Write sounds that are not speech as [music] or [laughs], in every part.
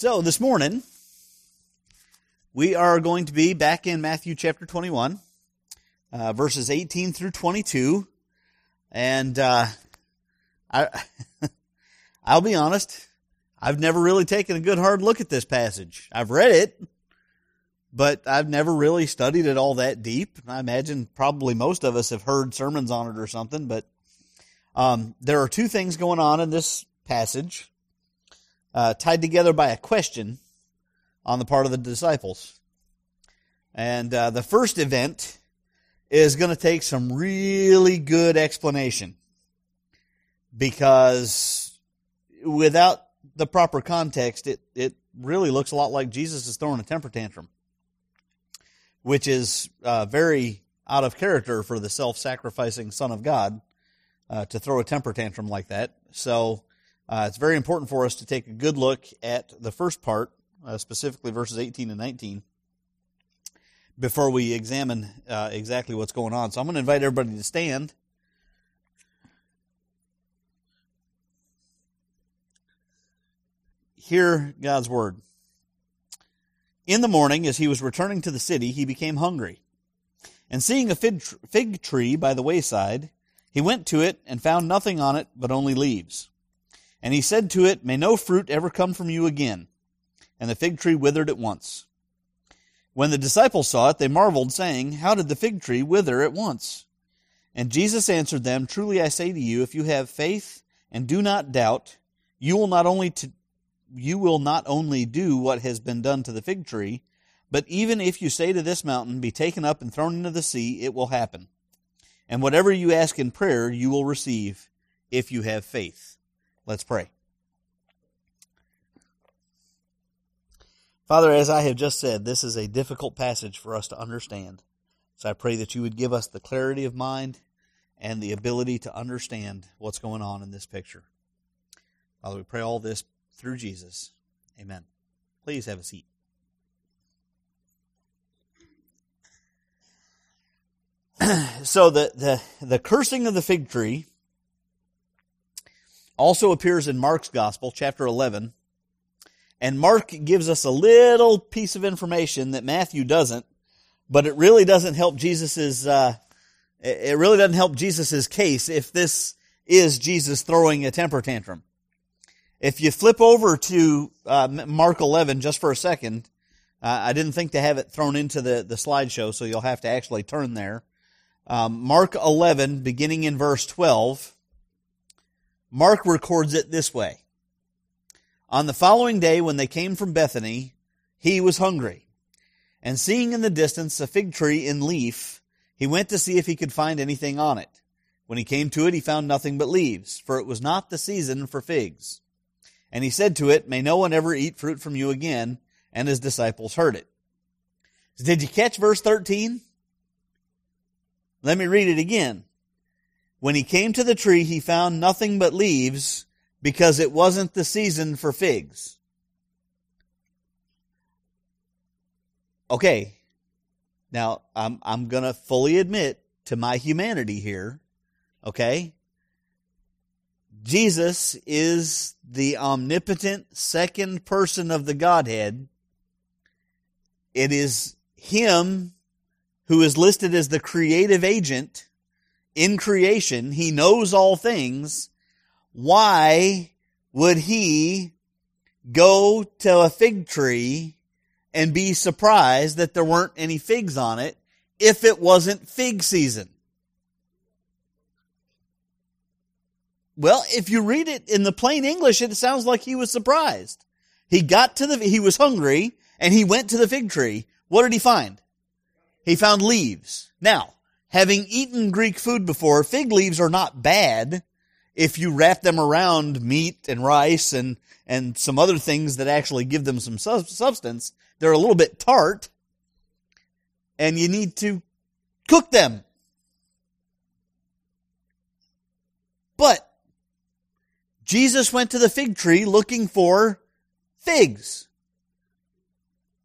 So this morning, we are going to be back in Matthew chapter 21, uh, verses 18 through 22. And uh, I, [laughs] I'll be honest, I've never really taken a good hard look at this passage. I've read it, but I've never really studied it all that deep. I imagine probably most of us have heard sermons on it or something, but um, there are two things going on in this passage uh, tied together by a question on the part of the disciples. And uh, the first event is going to take some really good explanation because without the proper context, it, it really looks a lot like Jesus is throwing a temper tantrum, which is uh, very out of character for the self sacrificing Son of God uh, to throw a temper tantrum like that. So uh, it's very important for us to take a good look at the first part, uh, specifically verses 18 and 19, before we examine uh, exactly what's going on. So I'm going to invite everybody to stand. Hear God's word. In the morning, as he was returning to the city, he became hungry. And seeing a fig tree by the wayside, he went to it and found nothing on it but only leaves. And he said to it, May no fruit ever come from you again. And the fig tree withered at once. When the disciples saw it, they marveled, saying, How did the fig tree wither at once? And Jesus answered them, Truly I say to you, if you have faith and do not doubt, you will not only you will not only do what has been done to the fig tree, but even if you say to this mountain, Be taken up and thrown into the sea, it will happen. And whatever you ask in prayer, you will receive if you have faith. Let's pray. Father, as I have just said, this is a difficult passage for us to understand. So I pray that you would give us the clarity of mind and the ability to understand what's going on in this picture. Father, we pray all this through Jesus. Amen. Please have a seat. [clears throat] so the, the, the cursing of the fig tree also appears in Mark's Gospel, chapter 11. And Mark gives us a little piece of information that Matthew doesn't, but it really doesn't help Jesus's, uh, it really doesn't help Jesus's case if this is Jesus throwing a temper tantrum. If you flip over to uh, Mark 11 just for a second, uh, I didn't think to have it thrown into the, the slideshow, so you'll have to actually turn there. Um, Mark 11, beginning in verse 12. Mark records it this way. On the following day, when they came from Bethany, he was hungry. And seeing in the distance a fig tree in leaf, he went to see if he could find anything on it. When he came to it, he found nothing but leaves, for it was not the season for figs. And he said to it, May no one ever eat fruit from you again. And his disciples heard it. Did you catch verse 13? Let me read it again. When he came to the tree, he found nothing but leaves because it wasn't the season for figs. Okay. Now, I'm, I'm gonna fully admit to my humanity here. Okay. Jesus is the omnipotent second person of the Godhead. It is Him who is listed as the creative agent in creation. He knows all things. Why would he go to a fig tree and be surprised that there weren't any figs on it if it wasn't fig season? Well, if you read it in the plain English, it sounds like he was surprised. He got to the, he was hungry and he went to the fig tree. What did he find? He found leaves. Now, having eaten Greek food before, fig leaves are not bad if you wrap them around meat and rice and, and some other things that actually give them some substance. They're a little bit tart and you need to cook them. But Jesus went to the fig tree looking for figs.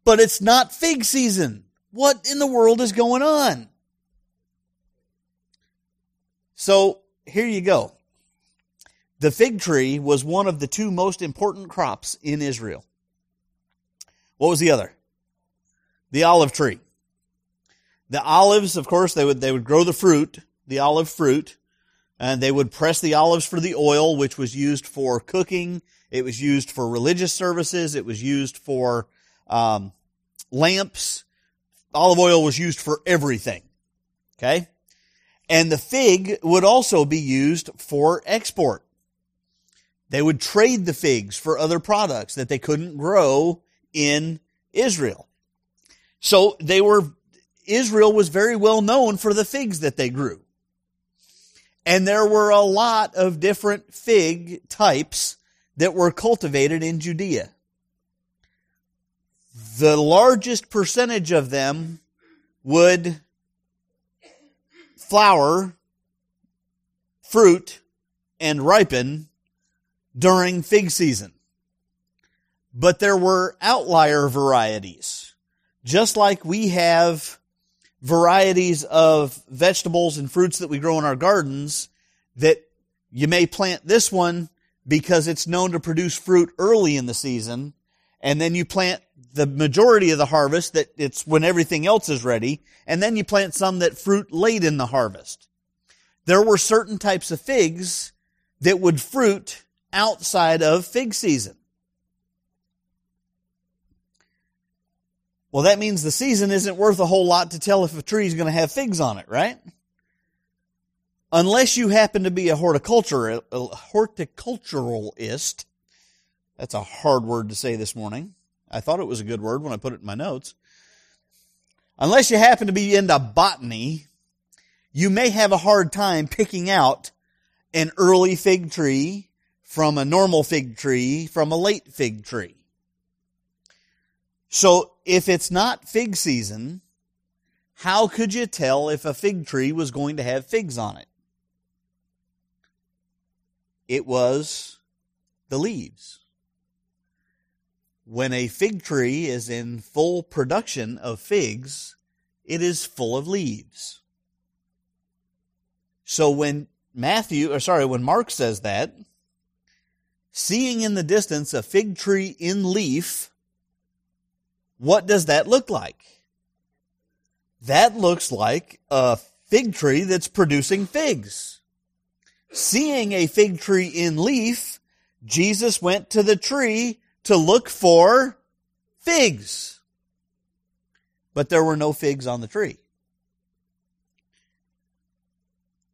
But it's not fig season. What in the world is going on? So here you go. The fig tree was one of the two most important crops in Israel. What was the other? The olive tree. The olives, of course, they would, they would grow the fruit, the olive fruit, and they would press the olives for the oil, which was used for cooking. It was used for religious services. It was used for um, lamps. Olive oil was used for everything. Okay? And the fig would also be used for export. They would trade the figs for other products that they couldn't grow in Israel. So they were, Israel was very well known for the figs that they grew. And there were a lot of different fig types that were cultivated in Judea. The largest percentage of them would flower, fruit, and ripen during fig season. But there were outlier varieties. Just like we have varieties of vegetables and fruits that we grow in our gardens that you may plant this one because it's known to produce fruit early in the season. And then you plant the majority of the harvest that it's when everything else is ready. And then you plant some that fruit late in the harvest. There were certain types of figs that would fruit outside of fig season. Well, that means the season isn't worth a whole lot to tell if a tree is going to have figs on it, right? Unless you happen to be a horticulture, a horticulturalist. That's a hard word to say this morning. I thought it was a good word when I put it in my notes. Unless you happen to be into botany, you may have a hard time picking out an early fig tree from a normal fig tree from a late fig tree. So if it's not fig season, how could you tell if a fig tree was going to have figs on it? It was the leaves. When a fig tree is in full production of figs, it is full of leaves. So when Matthew, or sorry, when Mark says that, seeing in the distance a fig tree in leaf, what does that look like? That looks like a fig tree that's producing figs. Seeing a fig tree in leaf, Jesus went to the tree to look for figs. But there were no figs on the tree.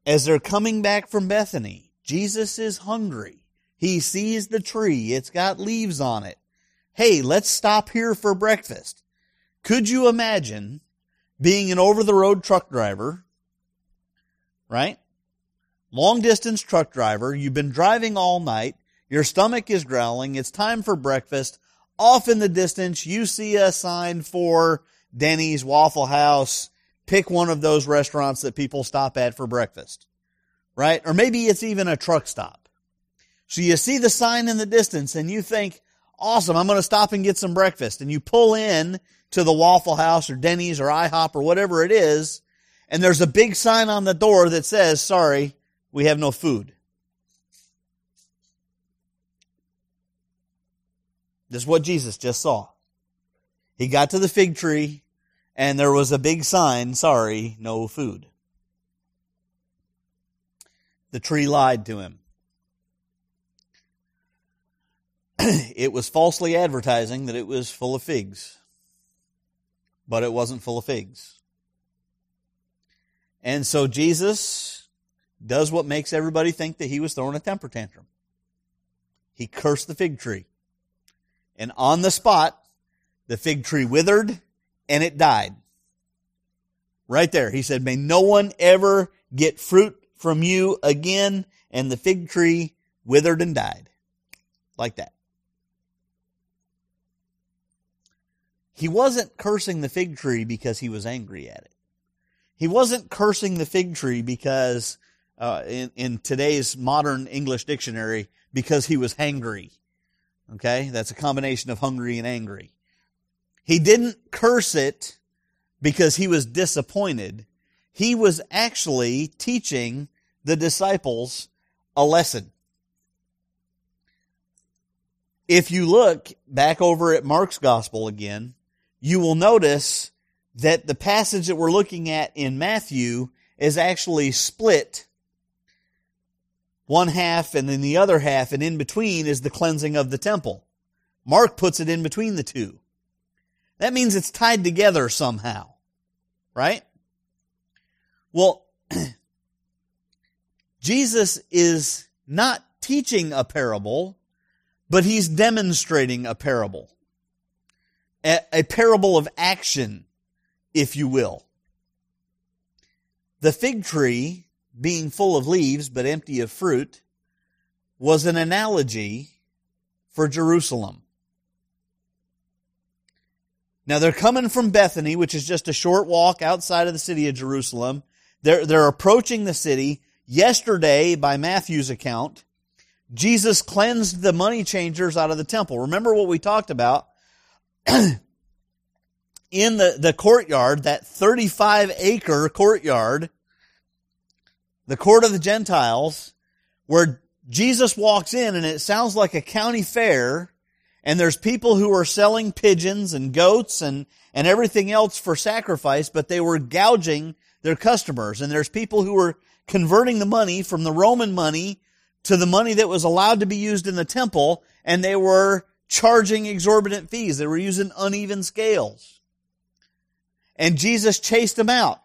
As they're coming back from Bethany, Jesus is hungry. He sees the tree. It's got leaves on it hey, let's stop here for breakfast. Could you imagine being an over the road truck driver, right? Long distance truck driver. You've been driving all night. Your stomach is growling. It's time for breakfast. Off in the distance, you see a sign for Denny's, Waffle House. Pick one of those restaurants that people stop at for breakfast, right? Or maybe it's even a truck stop. So you see the sign in the distance and you think, awesome, I'm going to stop and get some breakfast. And you pull in to the Waffle House or Denny's or IHOP or whatever it is, and there's a big sign on the door that says, sorry, we have no food. This is what Jesus just saw. He got to the fig tree and there was a big sign, sorry, no food. The tree lied to him. [clears throat] it was falsely advertising that it was full of figs, but it wasn't full of figs. And so Jesus does what makes everybody think that he was throwing a temper tantrum. He cursed the fig tree. And on the spot, the fig tree withered and it died. Right there. He said, may no one ever get fruit from you again. And the fig tree withered and died. Like that. He wasn't cursing the fig tree because he was angry at it. He wasn't cursing the fig tree because, uh, in, in today's modern English dictionary, because he was hangry. Okay? That's a combination of hungry and angry. He didn't curse it because he was disappointed. He was actually teaching the disciples a lesson. If you look back over at Mark's gospel again, you will notice that the passage that we're looking at in Matthew is actually split one half and then the other half, and in between is the cleansing of the temple. Mark puts it in between the two. That means it's tied together somehow, right? Well, [clears throat] Jesus is not teaching a parable, but he's demonstrating a parable. A, a parable of action, if you will. The fig tree being full of leaves but empty of fruit, was an analogy for Jerusalem. Now they're coming from Bethany, which is just a short walk outside of the city of Jerusalem. They're, they're approaching the city. Yesterday, by Matthew's account, Jesus cleansed the money changers out of the temple. Remember what we talked about? [clears throat] In the, the courtyard, that 35 acre courtyard, the court of the Gentiles, where Jesus walks in and it sounds like a county fair, and there's people who are selling pigeons and goats and, and everything else for sacrifice, but they were gouging their customers. And there's people who were converting the money from the Roman money to the money that was allowed to be used in the temple, and they were charging exorbitant fees. They were using uneven scales. And Jesus chased them out.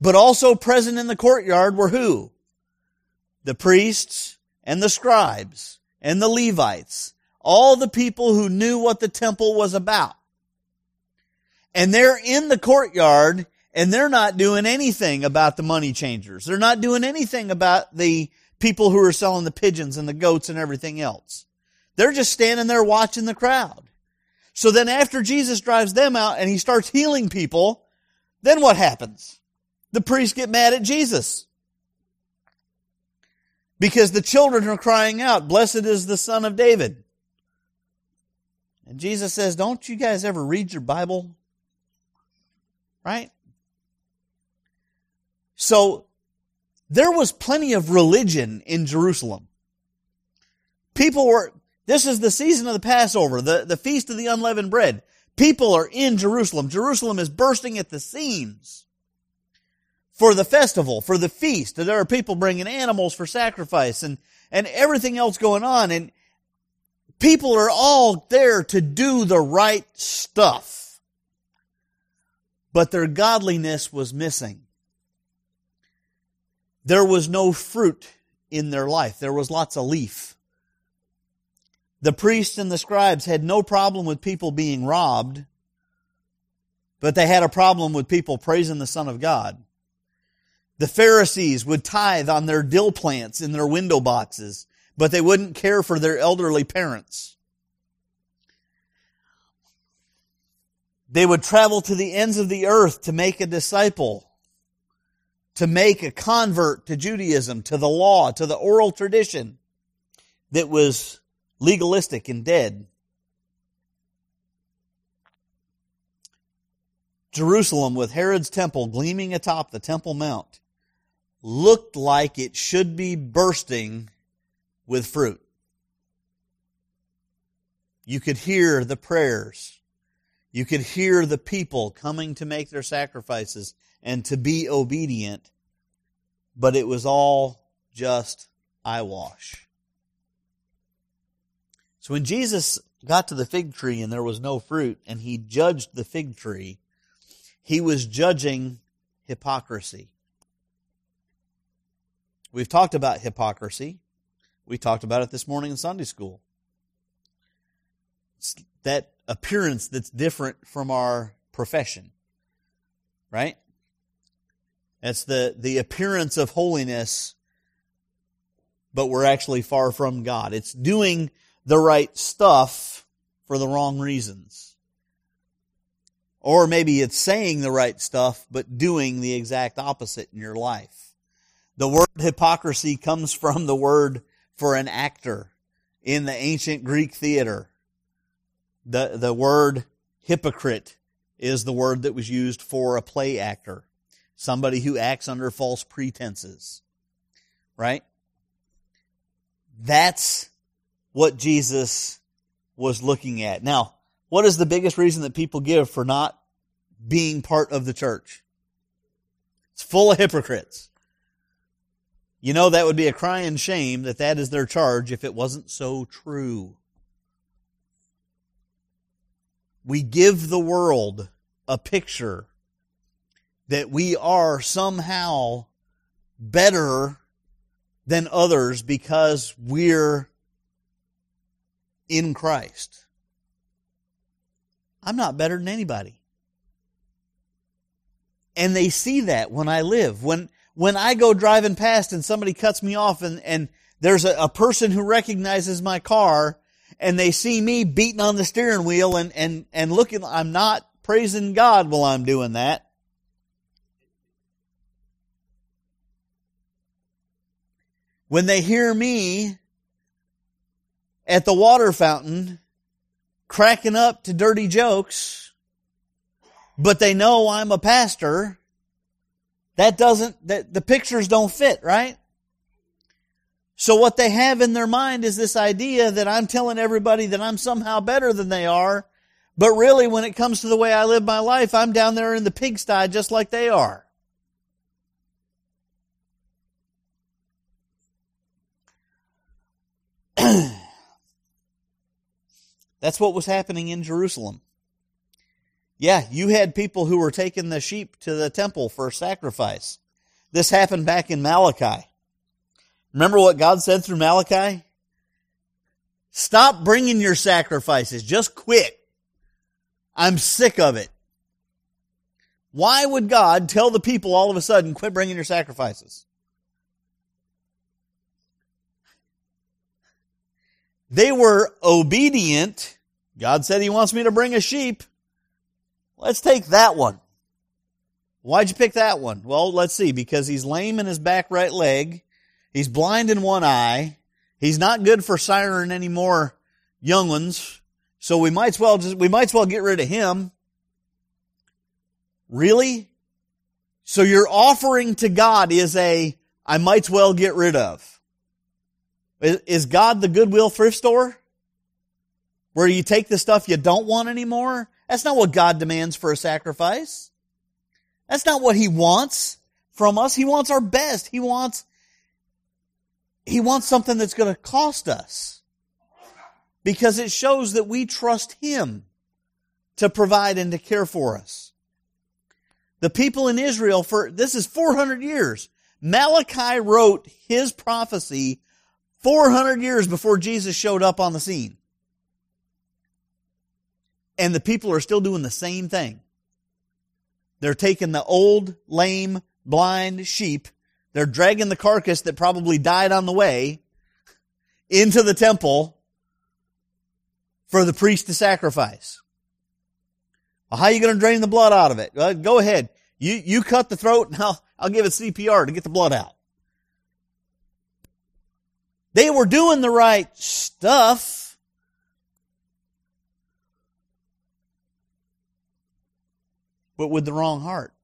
But also present in the courtyard were who? The priests and the scribes and the Levites. All the people who knew what the temple was about. And they're in the courtyard and they're not doing anything about the money changers. They're not doing anything about the people who are selling the pigeons and the goats and everything else. They're just standing there watching the crowd. So then after Jesus drives them out and he starts healing people, then what happens? The priests get mad at Jesus. Because the children are crying out, Blessed is the Son of David. And Jesus says, Don't you guys ever read your Bible? Right? So, there was plenty of religion in Jerusalem. People were, this is the season of the Passover, the, the Feast of the Unleavened Bread. People are in Jerusalem. Jerusalem is bursting at the seams for the festival, for the feast. There are people bringing animals for sacrifice and, and everything else going on. And people are all there to do the right stuff. But their godliness was missing. There was no fruit in their life. There was lots of leaf. The priests and the scribes had no problem with people being robbed, but they had a problem with people praising the Son of God. The Pharisees would tithe on their dill plants in their window boxes, but they wouldn't care for their elderly parents. They would travel to the ends of the earth to make a disciple, to make a convert to Judaism, to the law, to the oral tradition that was legalistic and dead. Jerusalem with Herod's temple gleaming atop the Temple Mount looked like it should be bursting with fruit. You could hear the prayers. You could hear the people coming to make their sacrifices and to be obedient, but it was all just eyewash. So when Jesus got to the fig tree and there was no fruit and he judged the fig tree, he was judging hypocrisy. We've talked about hypocrisy. We talked about it this morning in Sunday school. It's that appearance that's different from our profession. Right? It's the, the appearance of holiness, but we're actually far from God. It's doing the right stuff for the wrong reasons. Or maybe it's saying the right stuff, but doing the exact opposite in your life. The word hypocrisy comes from the word for an actor in the ancient Greek theater. The, the word hypocrite is the word that was used for a play actor. Somebody who acts under false pretenses. Right? That's what Jesus was looking at. Now, what is the biggest reason that people give for not being part of the church? It's full of hypocrites. You know, that would be a crying shame that that is their charge if it wasn't so true. We give the world a picture that we are somehow better than others because we're in Christ. I'm not better than anybody. And they see that when I live. When, when I go driving past and somebody cuts me off and, and there's a, a person who recognizes my car and they see me beating on the steering wheel and, and, and looking, I'm not praising God while I'm doing that. When they hear me at the water fountain cracking up to dirty jokes, but they know I'm a pastor, that doesn't, that the pictures don't fit, right? So what they have in their mind is this idea that I'm telling everybody that I'm somehow better than they are, but really when it comes to the way I live my life, I'm down there in the pigsty just like they are. [clears throat] That's what was happening in Jerusalem. Yeah, you had people who were taking the sheep to the temple for sacrifice. This happened back in Malachi. Remember what God said through Malachi? Stop bringing your sacrifices. Just quit. I'm sick of it. Why would God tell the people all of a sudden, quit bringing your sacrifices? They were obedient. God said he wants me to bring a sheep. Let's take that one. Why'd you pick that one? Well, let's see, because he's lame in his back right leg. He's blind in one eye. He's not good for siring any more young ones. So we might as well just, we might as well get rid of him. Really? So your offering to God is a, I might as well get rid of. Is God the Goodwill thrift store? Where you take the stuff you don't want anymore? That's not what God demands for a sacrifice. That's not what He wants from us. He wants our best. He wants, He wants something that's going to cost us. Because it shows that we trust Him to provide and to care for us. The people in Israel for, this is 400 years. Malachi wrote his prophecy 400 years before Jesus showed up on the scene. And the people are still doing the same thing. They're taking the old, lame, blind sheep. They're dragging the carcass that probably died on the way into the temple for the priest to sacrifice. Well, how are you going to drain the blood out of it? Well, go ahead. You, you cut the throat and I'll, I'll give it CPR to get the blood out. They were doing the right stuff. But with the wrong heart.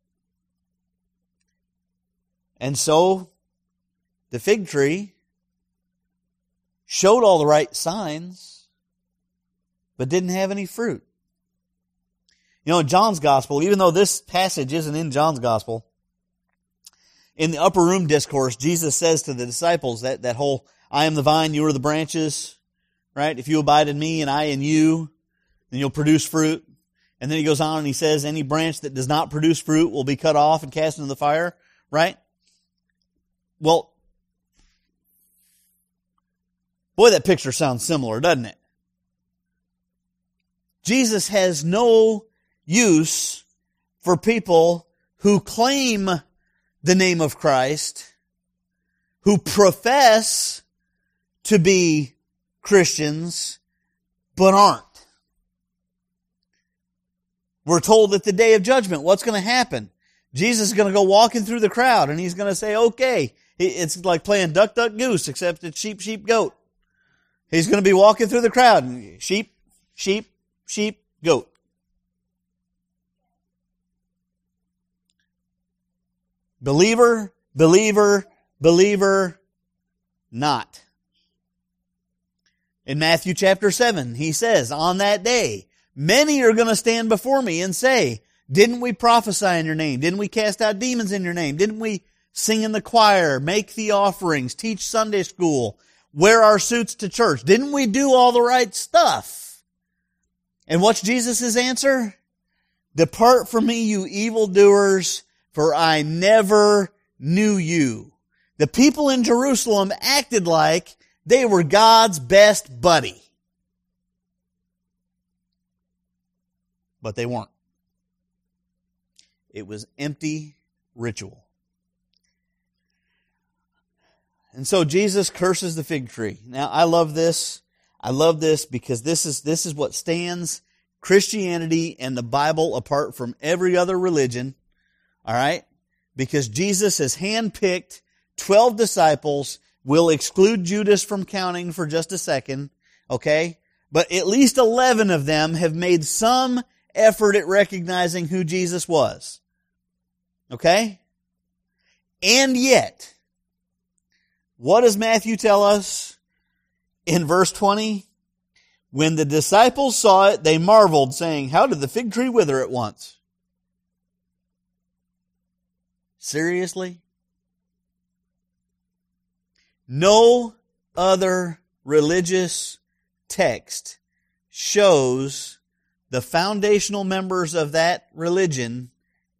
And so, the fig tree showed all the right signs, but didn't have any fruit. You know, in John's gospel, even though this passage isn't in John's gospel, in the upper room discourse, Jesus says to the disciples that, that whole I am the vine, you are the branches, right? If you abide in me and I in you, then you'll produce fruit. And then he goes on and he says, any branch that does not produce fruit will be cut off and cast into the fire, right? Well, boy, that picture sounds similar, doesn't it? Jesus has no use for people who claim the name of Christ, who profess to be Christians, but aren't. We're told at the day of judgment, what's going to happen? Jesus is going to go walking through the crowd and he's going to say, okay, it's like playing duck, duck, goose, except it's sheep, sheep, goat. He's going to be walking through the crowd and sheep, sheep, sheep, goat. Believer, believer, believer, not. In Matthew chapter 7, he says, on that day, many are going to stand before me and say, didn't we prophesy in your name? Didn't we cast out demons in your name? Didn't we sing in the choir, make the offerings, teach Sunday school, wear our suits to church? Didn't we do all the right stuff? And what's Jesus' answer? Depart from me, you evildoers, for I never knew you. The people in Jerusalem acted like they were God's best buddy. But they weren't. It was empty ritual. And so Jesus curses the fig tree. Now I love this. I love this because this is, this is what stands Christianity and the Bible apart from every other religion. All right? Because Jesus has handpicked 12 disciples. We'll exclude Judas from counting for just a second. Okay? But at least 11 of them have made some effort at recognizing who Jesus was. Okay? And yet, what does Matthew tell us in verse 20? When the disciples saw it, they marveled, saying, How did the fig tree wither at once? Seriously? No other religious text shows the foundational members of that religion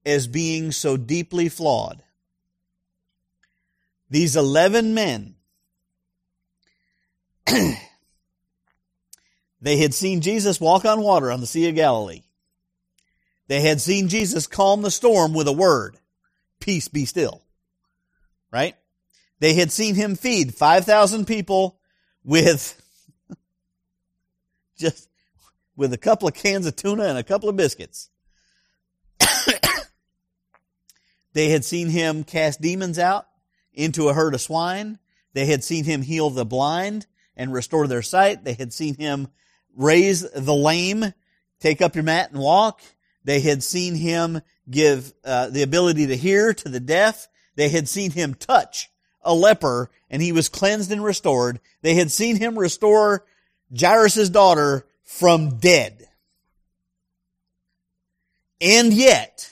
as being so deeply flawed. These 11 men, [clears throat] they had seen Jesus walk on water on the Sea of Galilee. They had seen Jesus calm the storm with a word, peace be still. Right? They had seen him feed 5,000 people with [laughs] just with a couple of cans of tuna and a couple of biscuits. [coughs] they had seen him cast demons out into a herd of swine. They had seen him heal the blind and restore their sight. They had seen him raise the lame, take up your mat and walk. They had seen him give uh, the ability to hear to the deaf. They had seen him touch a leper and he was cleansed and restored. They had seen him restore Jairus' daughter from dead. And yet,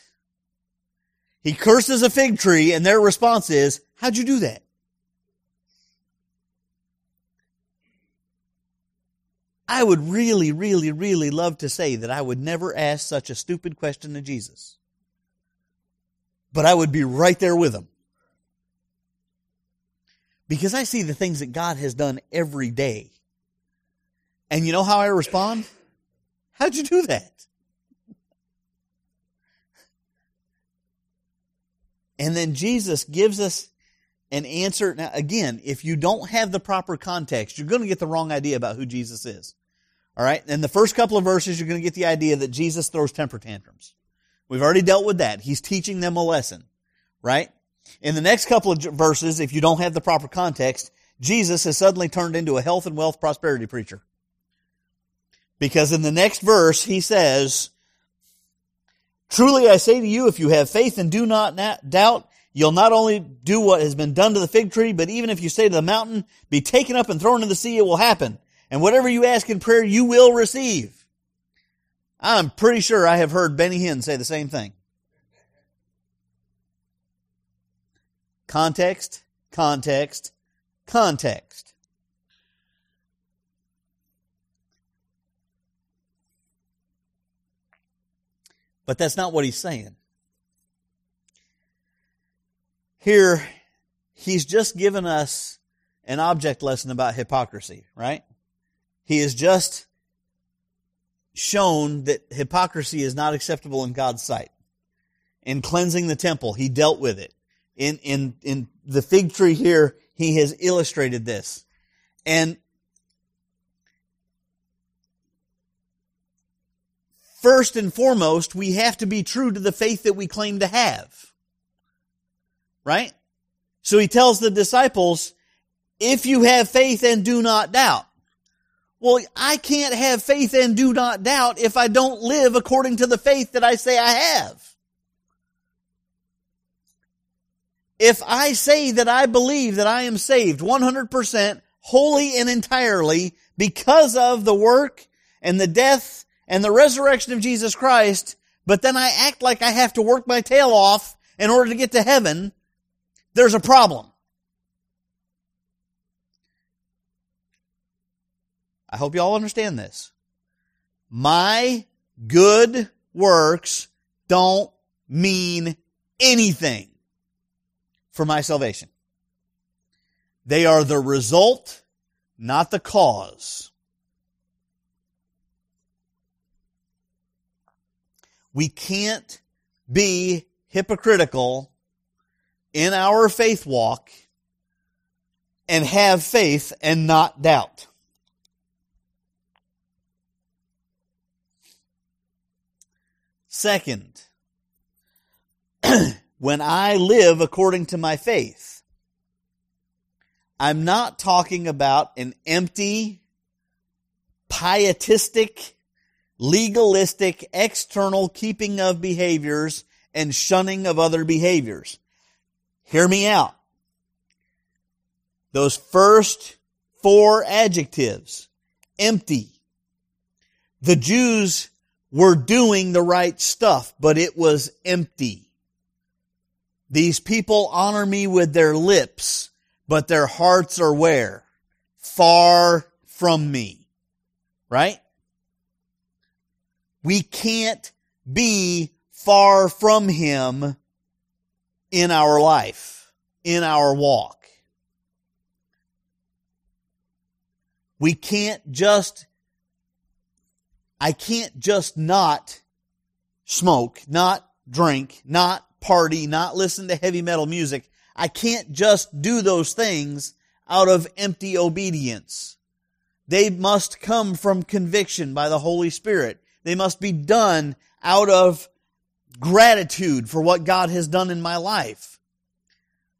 he curses a fig tree and their response is, how'd you do that? I would really, really, really love to say that I would never ask such a stupid question to Jesus. But I would be right there with him. Because I see the things that God has done every day. And you know how I respond? How'd you do that? And then Jesus gives us an answer. Now, again, if you don't have the proper context, you're going to get the wrong idea about who Jesus is. All right. In the first couple of verses, you're going to get the idea that Jesus throws temper tantrums. We've already dealt with that. He's teaching them a lesson, right? In the next couple of verses, if you don't have the proper context, Jesus has suddenly turned into a health and wealth prosperity preacher. Because in the next verse, he says, Truly I say to you, if you have faith and do not doubt, you'll not only do what has been done to the fig tree, but even if you say to the mountain, be taken up and thrown into the sea, it will happen. And whatever you ask in prayer, you will receive. I'm pretty sure I have heard Benny Hinn say the same thing. Context, context, context. But that's not what he's saying. Here, he's just given us an object lesson about hypocrisy, right? He has just shown that hypocrisy is not acceptable in God's sight. In cleansing the temple, he dealt with it. In, in, in the fig tree here, he has illustrated this. And first and foremost, we have to be true to the faith that we claim to have. Right? So he tells the disciples, if you have faith and do not doubt. Well, I can't have faith and do not doubt if I don't live according to the faith that I say I have. If I say that I believe that I am saved 100%, wholly and entirely because of the work and the death and the resurrection of Jesus Christ, but then I act like I have to work my tail off in order to get to heaven, there's a problem. I hope you all understand this. My good works don't mean anything for my salvation. They are the result, not the cause. We can't be hypocritical in our faith walk and have faith and not doubt. Second, [clears throat] when I live according to my faith, I'm not talking about an empty, pietistic, legalistic, external keeping of behaviors and shunning of other behaviors. Hear me out. Those first four adjectives, empty. The Jews were doing the right stuff, but it was empty. These people honor me with their lips, but their hearts are where? Far from me. Right? We can't be far from Him in our life, in our walk. We can't just I can't just not smoke, not drink, not party, not listen to heavy metal music. I can't just do those things out of empty obedience. They must come from conviction by the Holy Spirit. They must be done out of gratitude for what God has done in my life.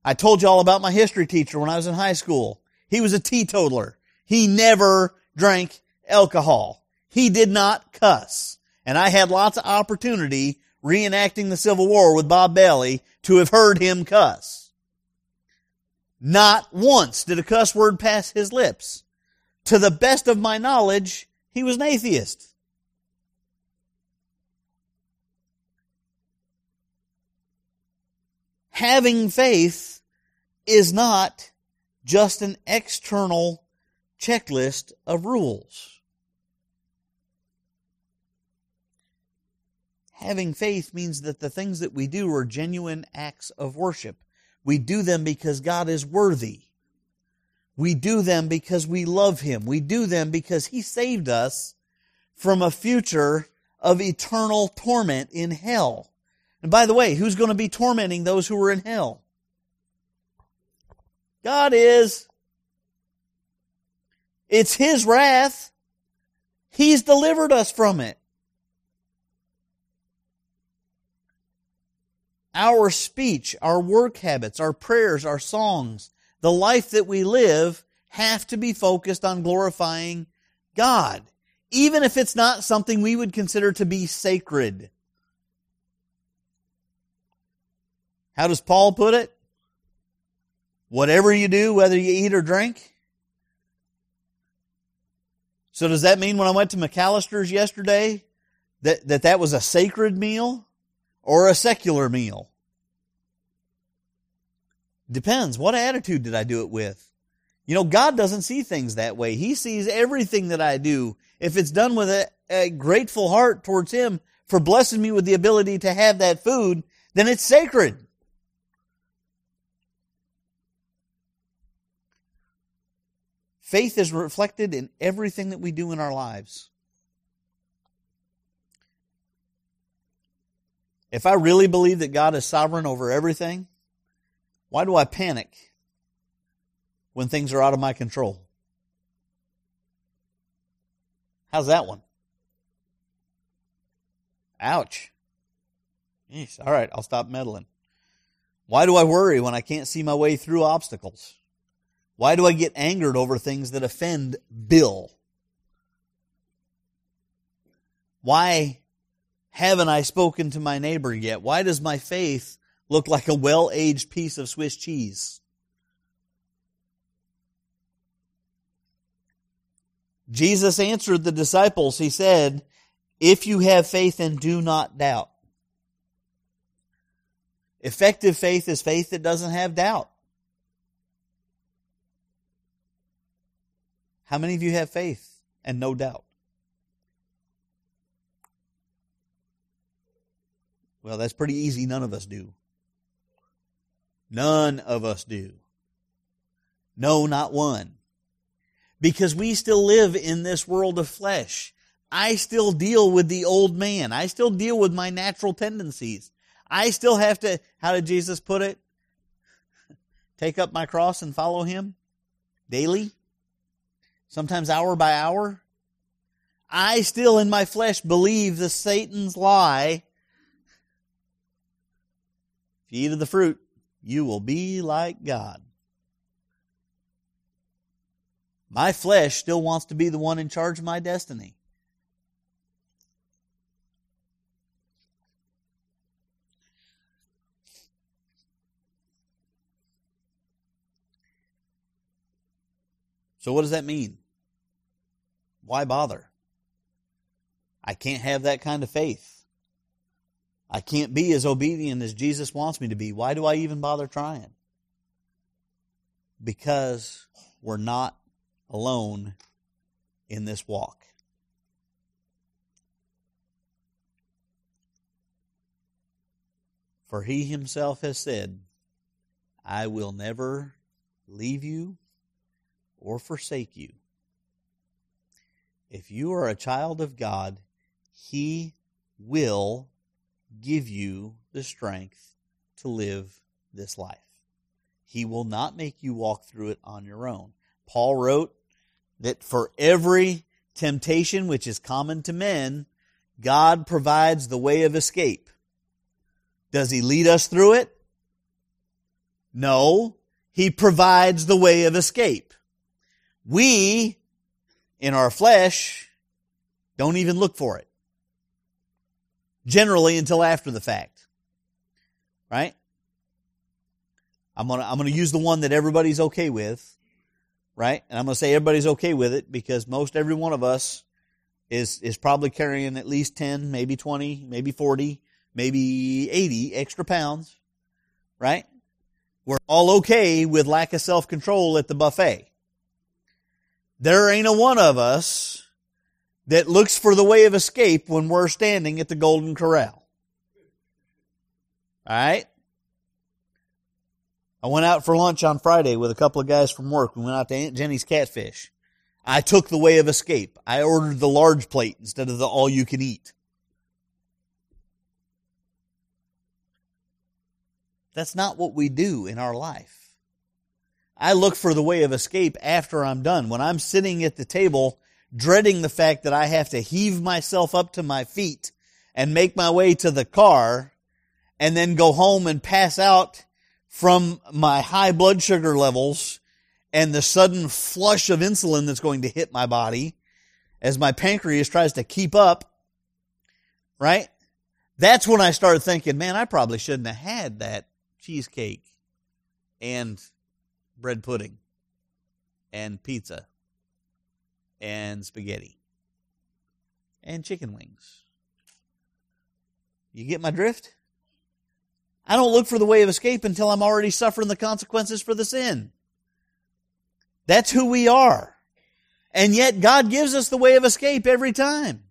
I told you all about my history teacher when I was in high school. He was a teetotaler. He never drank alcohol. He did not cuss. And I had lots of opportunity reenacting the Civil War with Bob Bailey to have heard him cuss. Not once did a cuss word pass his lips. To the best of my knowledge, he was an atheist. Having faith is not just an external checklist of rules. Having faith means that the things that we do are genuine acts of worship. We do them because God is worthy. We do them because we love Him. We do them because He saved us from a future of eternal torment in hell. And by the way, who's going to be tormenting those who are in hell? God is. It's His wrath. He's delivered us from it. our speech, our work habits, our prayers, our songs, the life that we live have to be focused on glorifying God, even if it's not something we would consider to be sacred. How does Paul put it? Whatever you do, whether you eat or drink. So does that mean when I went to McAlister's yesterday that that, that was a sacred meal? or a secular meal? Depends. What attitude did I do it with? You know, God doesn't see things that way. He sees everything that I do. If it's done with a, a grateful heart towards Him for blessing me with the ability to have that food, then it's sacred. Faith is reflected in everything that we do in our lives. If I really believe that God is sovereign over everything, why do I panic when things are out of my control? How's that one? Ouch. Yeesh. All right, I'll stop meddling. Why do I worry when I can't see my way through obstacles? Why do I get angered over things that offend Bill? Why haven't I spoken to my neighbor yet? Why does my faith look like a well aged piece of Swiss cheese? Jesus answered the disciples, he said, if you have faith and do not doubt. Effective faith is faith that doesn't have doubt. How many of you have faith and no doubt? Well, that's pretty easy. None of us do. None of us do. No, not one. Because we still live in this world of flesh. I still deal with the old man. I still deal with my natural tendencies. I still have to, how did Jesus put it? [laughs] Take up my cross and follow him daily, sometimes hour by hour. I still in my flesh believe the Satan's lie. If you eat of the fruit, you will be like God. My flesh still wants to be the one in charge of my destiny. So what does that mean? Why bother? I can't have that kind of faith. I can't be as obedient as Jesus wants me to be. Why do I even bother trying? Because we're not alone in this walk. For he himself has said, I will never leave you or forsake you. If you are a child of God, He will give you the strength to live this life. He will not make you walk through it on your own. Paul wrote that for every temptation which is common to men, God provides the way of escape. Does He lead us through it? No. He provides the way of escape. We, in our flesh, don't even look for it. Generally until after the fact. Right? I'm gonna, I'm gonna use the one that everybody's okay with. Right? And I'm gonna say everybody's okay with it because most every one of us is, is probably carrying at least 10, maybe 20, maybe 40, maybe 80 extra pounds. Right? We're all okay with lack of self-control at the buffet. There ain't a one of us that looks for the way of escape when we're standing at the Golden Corral. Alright? I went out for lunch on Friday with a couple of guys from work. We went out to Aunt Jenny's Catfish. I took the way of escape. I ordered the large plate instead of the all you can eat. That's not what we do in our life. I look for the way of escape after I'm done. When I'm sitting at the table, dreading the fact that I have to heave myself up to my feet and make my way to the car and then go home and pass out from my high blood sugar levels and the sudden flush of insulin that's going to hit my body as my pancreas tries to keep up, right? That's when I start thinking, man, I probably shouldn't have had that cheesecake and bread pudding and pizza and spaghetti and chicken wings. You get my drift? I don't look for the way of escape until I'm already suffering the consequences for the sin. That's who we are. And yet God gives us the way of escape every time.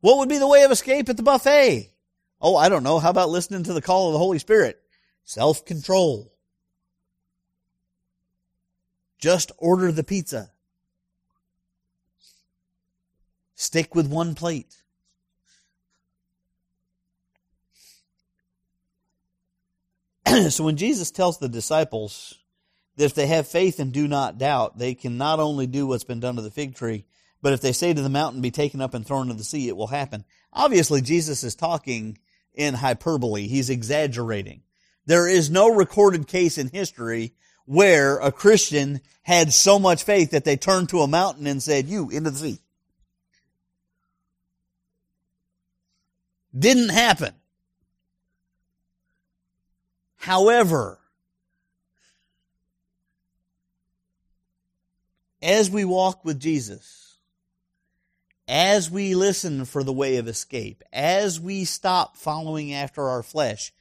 What would be the way of escape at the buffet? Oh, I don't know. How about listening to the call of the Holy Spirit? Self-control. Just order the pizza. Stick with one plate. [clears throat] so when Jesus tells the disciples that if they have faith and do not doubt, they can not only do what's been done to the fig tree, but if they say to the mountain, be taken up and thrown into the sea, it will happen. Obviously, Jesus is talking in hyperbole. He's exaggerating. There is no recorded case in history where a Christian had so much faith that they turned to a mountain and said, you, into the sea. Didn't happen. However, as we walk with Jesus, as we listen for the way of escape, as we stop following after our flesh,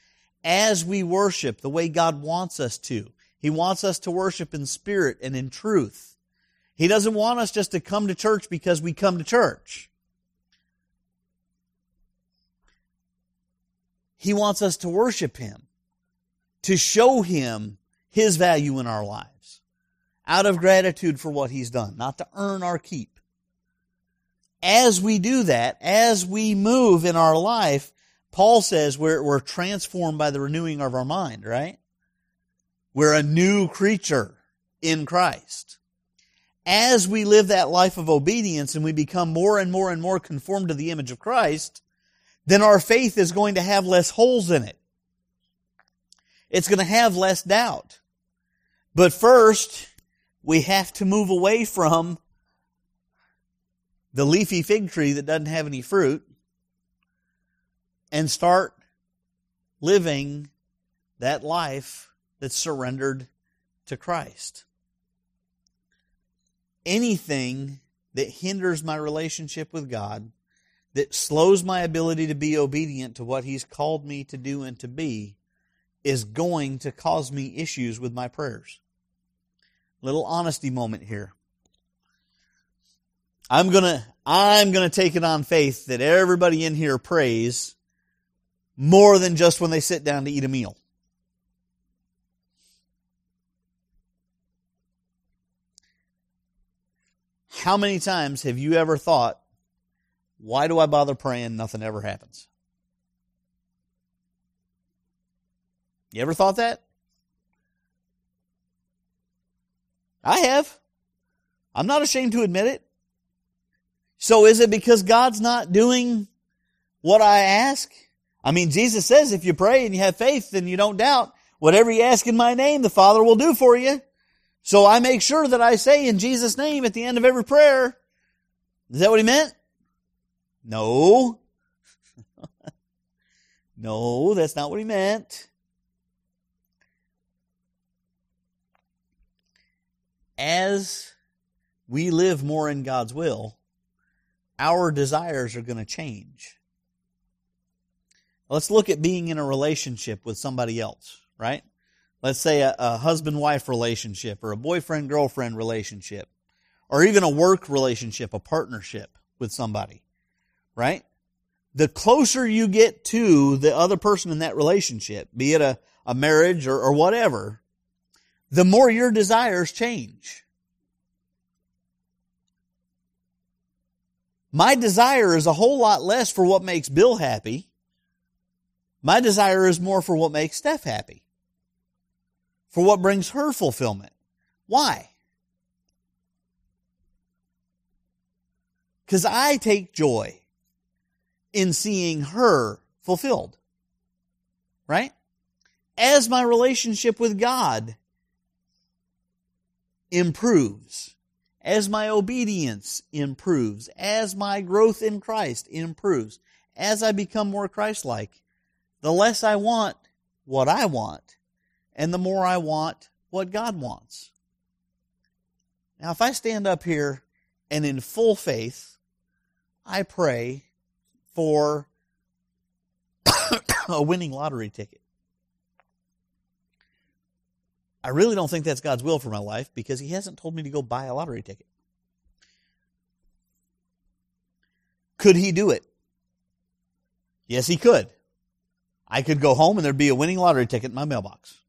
as we worship the way God wants us to. He wants us to worship in spirit and in truth. He doesn't want us just to come to church because we come to church. He wants us to worship Him, to show Him His value in our lives, out of gratitude for what He's done, not to earn our keep. As we do that, as we move in our life, Paul says we're, we're transformed by the renewing of our mind, right? We're a new creature in Christ. As we live that life of obedience and we become more and more and more conformed to the image of Christ, then our faith is going to have less holes in it. It's going to have less doubt. But first, we have to move away from the leafy fig tree that doesn't have any fruit and start living that life that's surrendered to Christ. Anything that hinders my relationship with God that slows my ability to be obedient to what He's called me to do and to be is going to cause me issues with my prayers. Little honesty moment here. I'm gonna, I'm gonna take it on faith that everybody in here prays more than just when they sit down to eat a meal. How many times have you ever thought, why do I bother praying? Nothing ever happens. You ever thought that? I have. I'm not ashamed to admit it. So is it because God's not doing what I ask? I mean, Jesus says if you pray and you have faith and you don't doubt, whatever you ask in my name, the Father will do for you. So I make sure that I say in Jesus' name at the end of every prayer. Is that what he meant? No. [laughs] no, that's not what he meant. As we live more in God's will, our desires are going to change. Let's look at being in a relationship with somebody else, right? Let's say a, a husband wife relationship or a boyfriend girlfriend relationship or even a work relationship, a partnership with somebody right? The closer you get to the other person in that relationship, be it a, a marriage or, or whatever, the more your desires change. My desire is a whole lot less for what makes Bill happy. My desire is more for what makes Steph happy. For what brings her fulfillment. Why? Because I take joy in seeing her fulfilled. Right? As my relationship with God improves, as my obedience improves, as my growth in Christ improves, as I become more Christ-like, the less I want what I want, and the more I want what God wants. Now, if I stand up here and in full faith, I pray for [coughs] a winning lottery ticket. I really don't think that's God's will for my life because He hasn't told me to go buy a lottery ticket. Could He do it? Yes, He could. I could go home and there'd be a winning lottery ticket in my mailbox.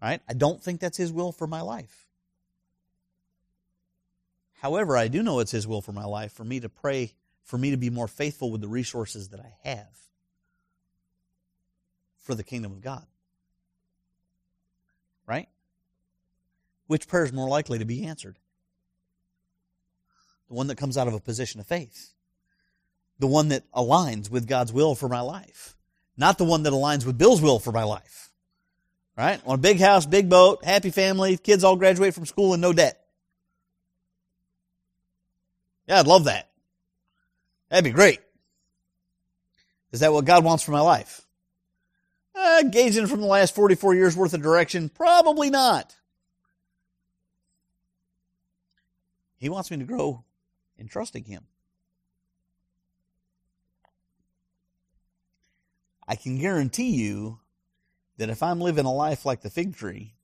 Right? I don't think that's His will for my life. However, I do know it's His will for my life for me to pray for me to be more faithful with the resources that I have for the kingdom of God. Right? Which prayer is more likely to be answered? The one that comes out of a position of faith. The one that aligns with God's will for my life. Not the one that aligns with Bill's will for my life. Right? On a big house, big boat, happy family, kids all graduate from school and no debt. Yeah, I'd love that. That'd be great. Is that what God wants for my life? Uh, gauging from the last 44 years worth of direction, probably not. He wants me to grow in trusting Him. I can guarantee you that if I'm living a life like the fig tree,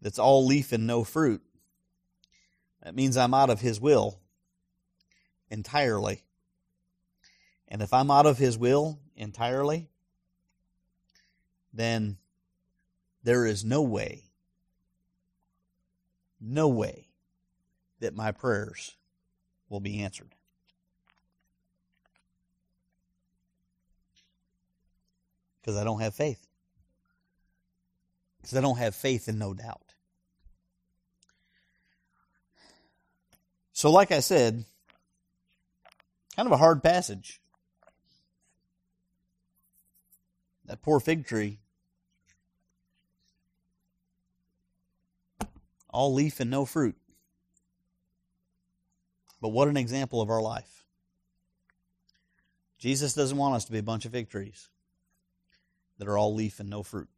that's all leaf and no fruit, that means I'm out of His will entirely. And if I'm out of His will entirely, then there is no way, no way that my prayers will be answered. Because I don't have faith. Because I don't have faith and no doubt. So, like I said, kind of a hard passage. That poor fig tree. All leaf and no fruit. But what an example of our life. Jesus doesn't want us to be a bunch of fig trees that are all leaf and no fruit.